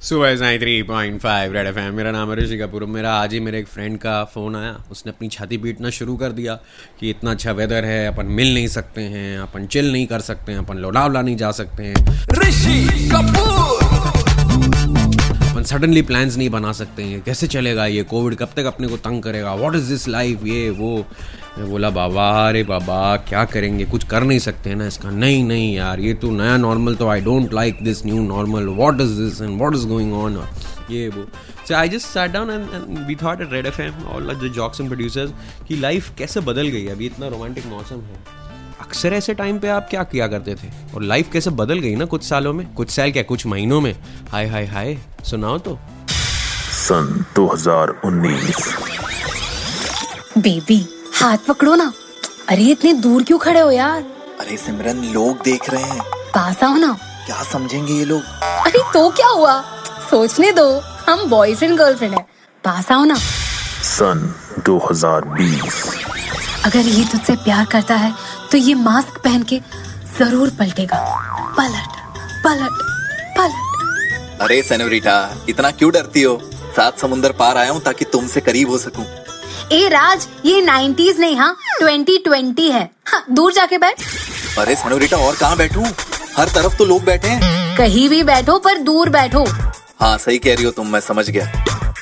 सुबह Sai three point five red F मेरा नाम है ऋषि कपूर मेरा आज ही मेरे एक फ्रेंड का फ़ोन आया। उसने अपनी छाती पीटना शुरू कर दिया कि इतना अच्छा वेदर है, अपन मिल नहीं सकते हैं, अपन चिल नहीं कर सकते हैं, अपन लोनावला नहीं जा सकते हैं। ऋषि कपूर सडनली प्लान्स नहीं बना सकते हैं। कैसे चलेगा ये कोविड कब तक अपने को तंग करेगा? व्हाट इज़ दिस लाइफ ये, वो। मैं बोला, बाबा, अरे बाबा, क्या करेंगे? कुछ कर नहीं सकते हैं ना इसका। नहीं नहीं यार, ये तो नया नॉर्मल तो I don't like this new normal what is this and what is going on ये, वो। So I just sat down and we thought at red F M all the jocks and producers कि life कैसे बदल गई है? अभी इतना romantic मौसम है। अक्सर ऐसे टाइम पे आप क्या किया करते थे? और लाइफ कैसे बदल गई ना कुछ सालों में? कुछ साल क्या कुछ महीनों में? हाय हाय हाय सुनाओ तो। सन 2019 बेबी हाथ पकड़ो ना। अरे इतने दूर क्यों खड़े हो यार? अरे सिमरन लोग देख रहे हैं। पास आओ ना। क्या समझेंगे ये लोग? अरे तो क्या हुआ? सोचने दो हम बॉयफ्रेंड गर्लफ्रेंड है। पास आओ ना। सन 2020 अगर ये तुझसे प्यार करता है तो ये मास्क पहन के ज़रूर पलटेगा। पलट पलट पलट। अरे सेनोरिटा इतना क्यों डरती हो? सात समुंदर पार आया हूँ ताकि तुमसे करीब हो सकूँ। ए राज ये 90s नहीं हाँ 2020 है। हाँ, दूर जाके बैठ। अरे सनोरिटा और कहाँ बैठू? हर तरफ़ तो लोग बैठे हैं। कहीं भी बैठो पर दूर बैठो। हाँ सही कह रही हो तुम मैं समझ गया।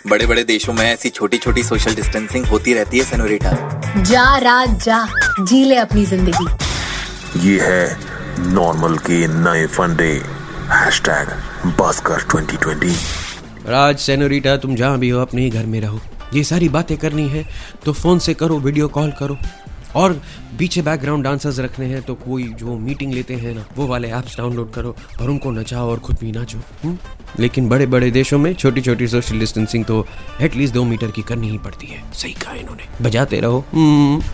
बड़े बड़े देशों में ऐसी छोटी छोटी सोशल डिस्टेंसिंग होती रहती है सेनोरिटा। जा राज जा। जी ले अपनी ज़िंदगी। ये है नॉर्मल के नए फंडे। हैशटैग ट्वेंटी 2020 राज सेनोरिटा तुम जहाँ भी हो अपने ही घर में रहो। ये सारी बातें करनी है तो फ़ोन से करो वीडियो कॉल करो। और पीछे बैकग्राउंड डांसर्स रखने हैं तो कोई जो मीटिंग लेते हैं ना, वो वाले ऐप्स डाउनलोड करो और उनको नचाओ और खुद भी नाचो हुँ? लेकिन बड़े बड़े देशों में छोटी छोटी सोशल डिस्टेंसिंग तो एटलीस्ट दो मीटर की करनी ही पड़ती है। सही कहा इन्होंने। बजाते रहो हम्म।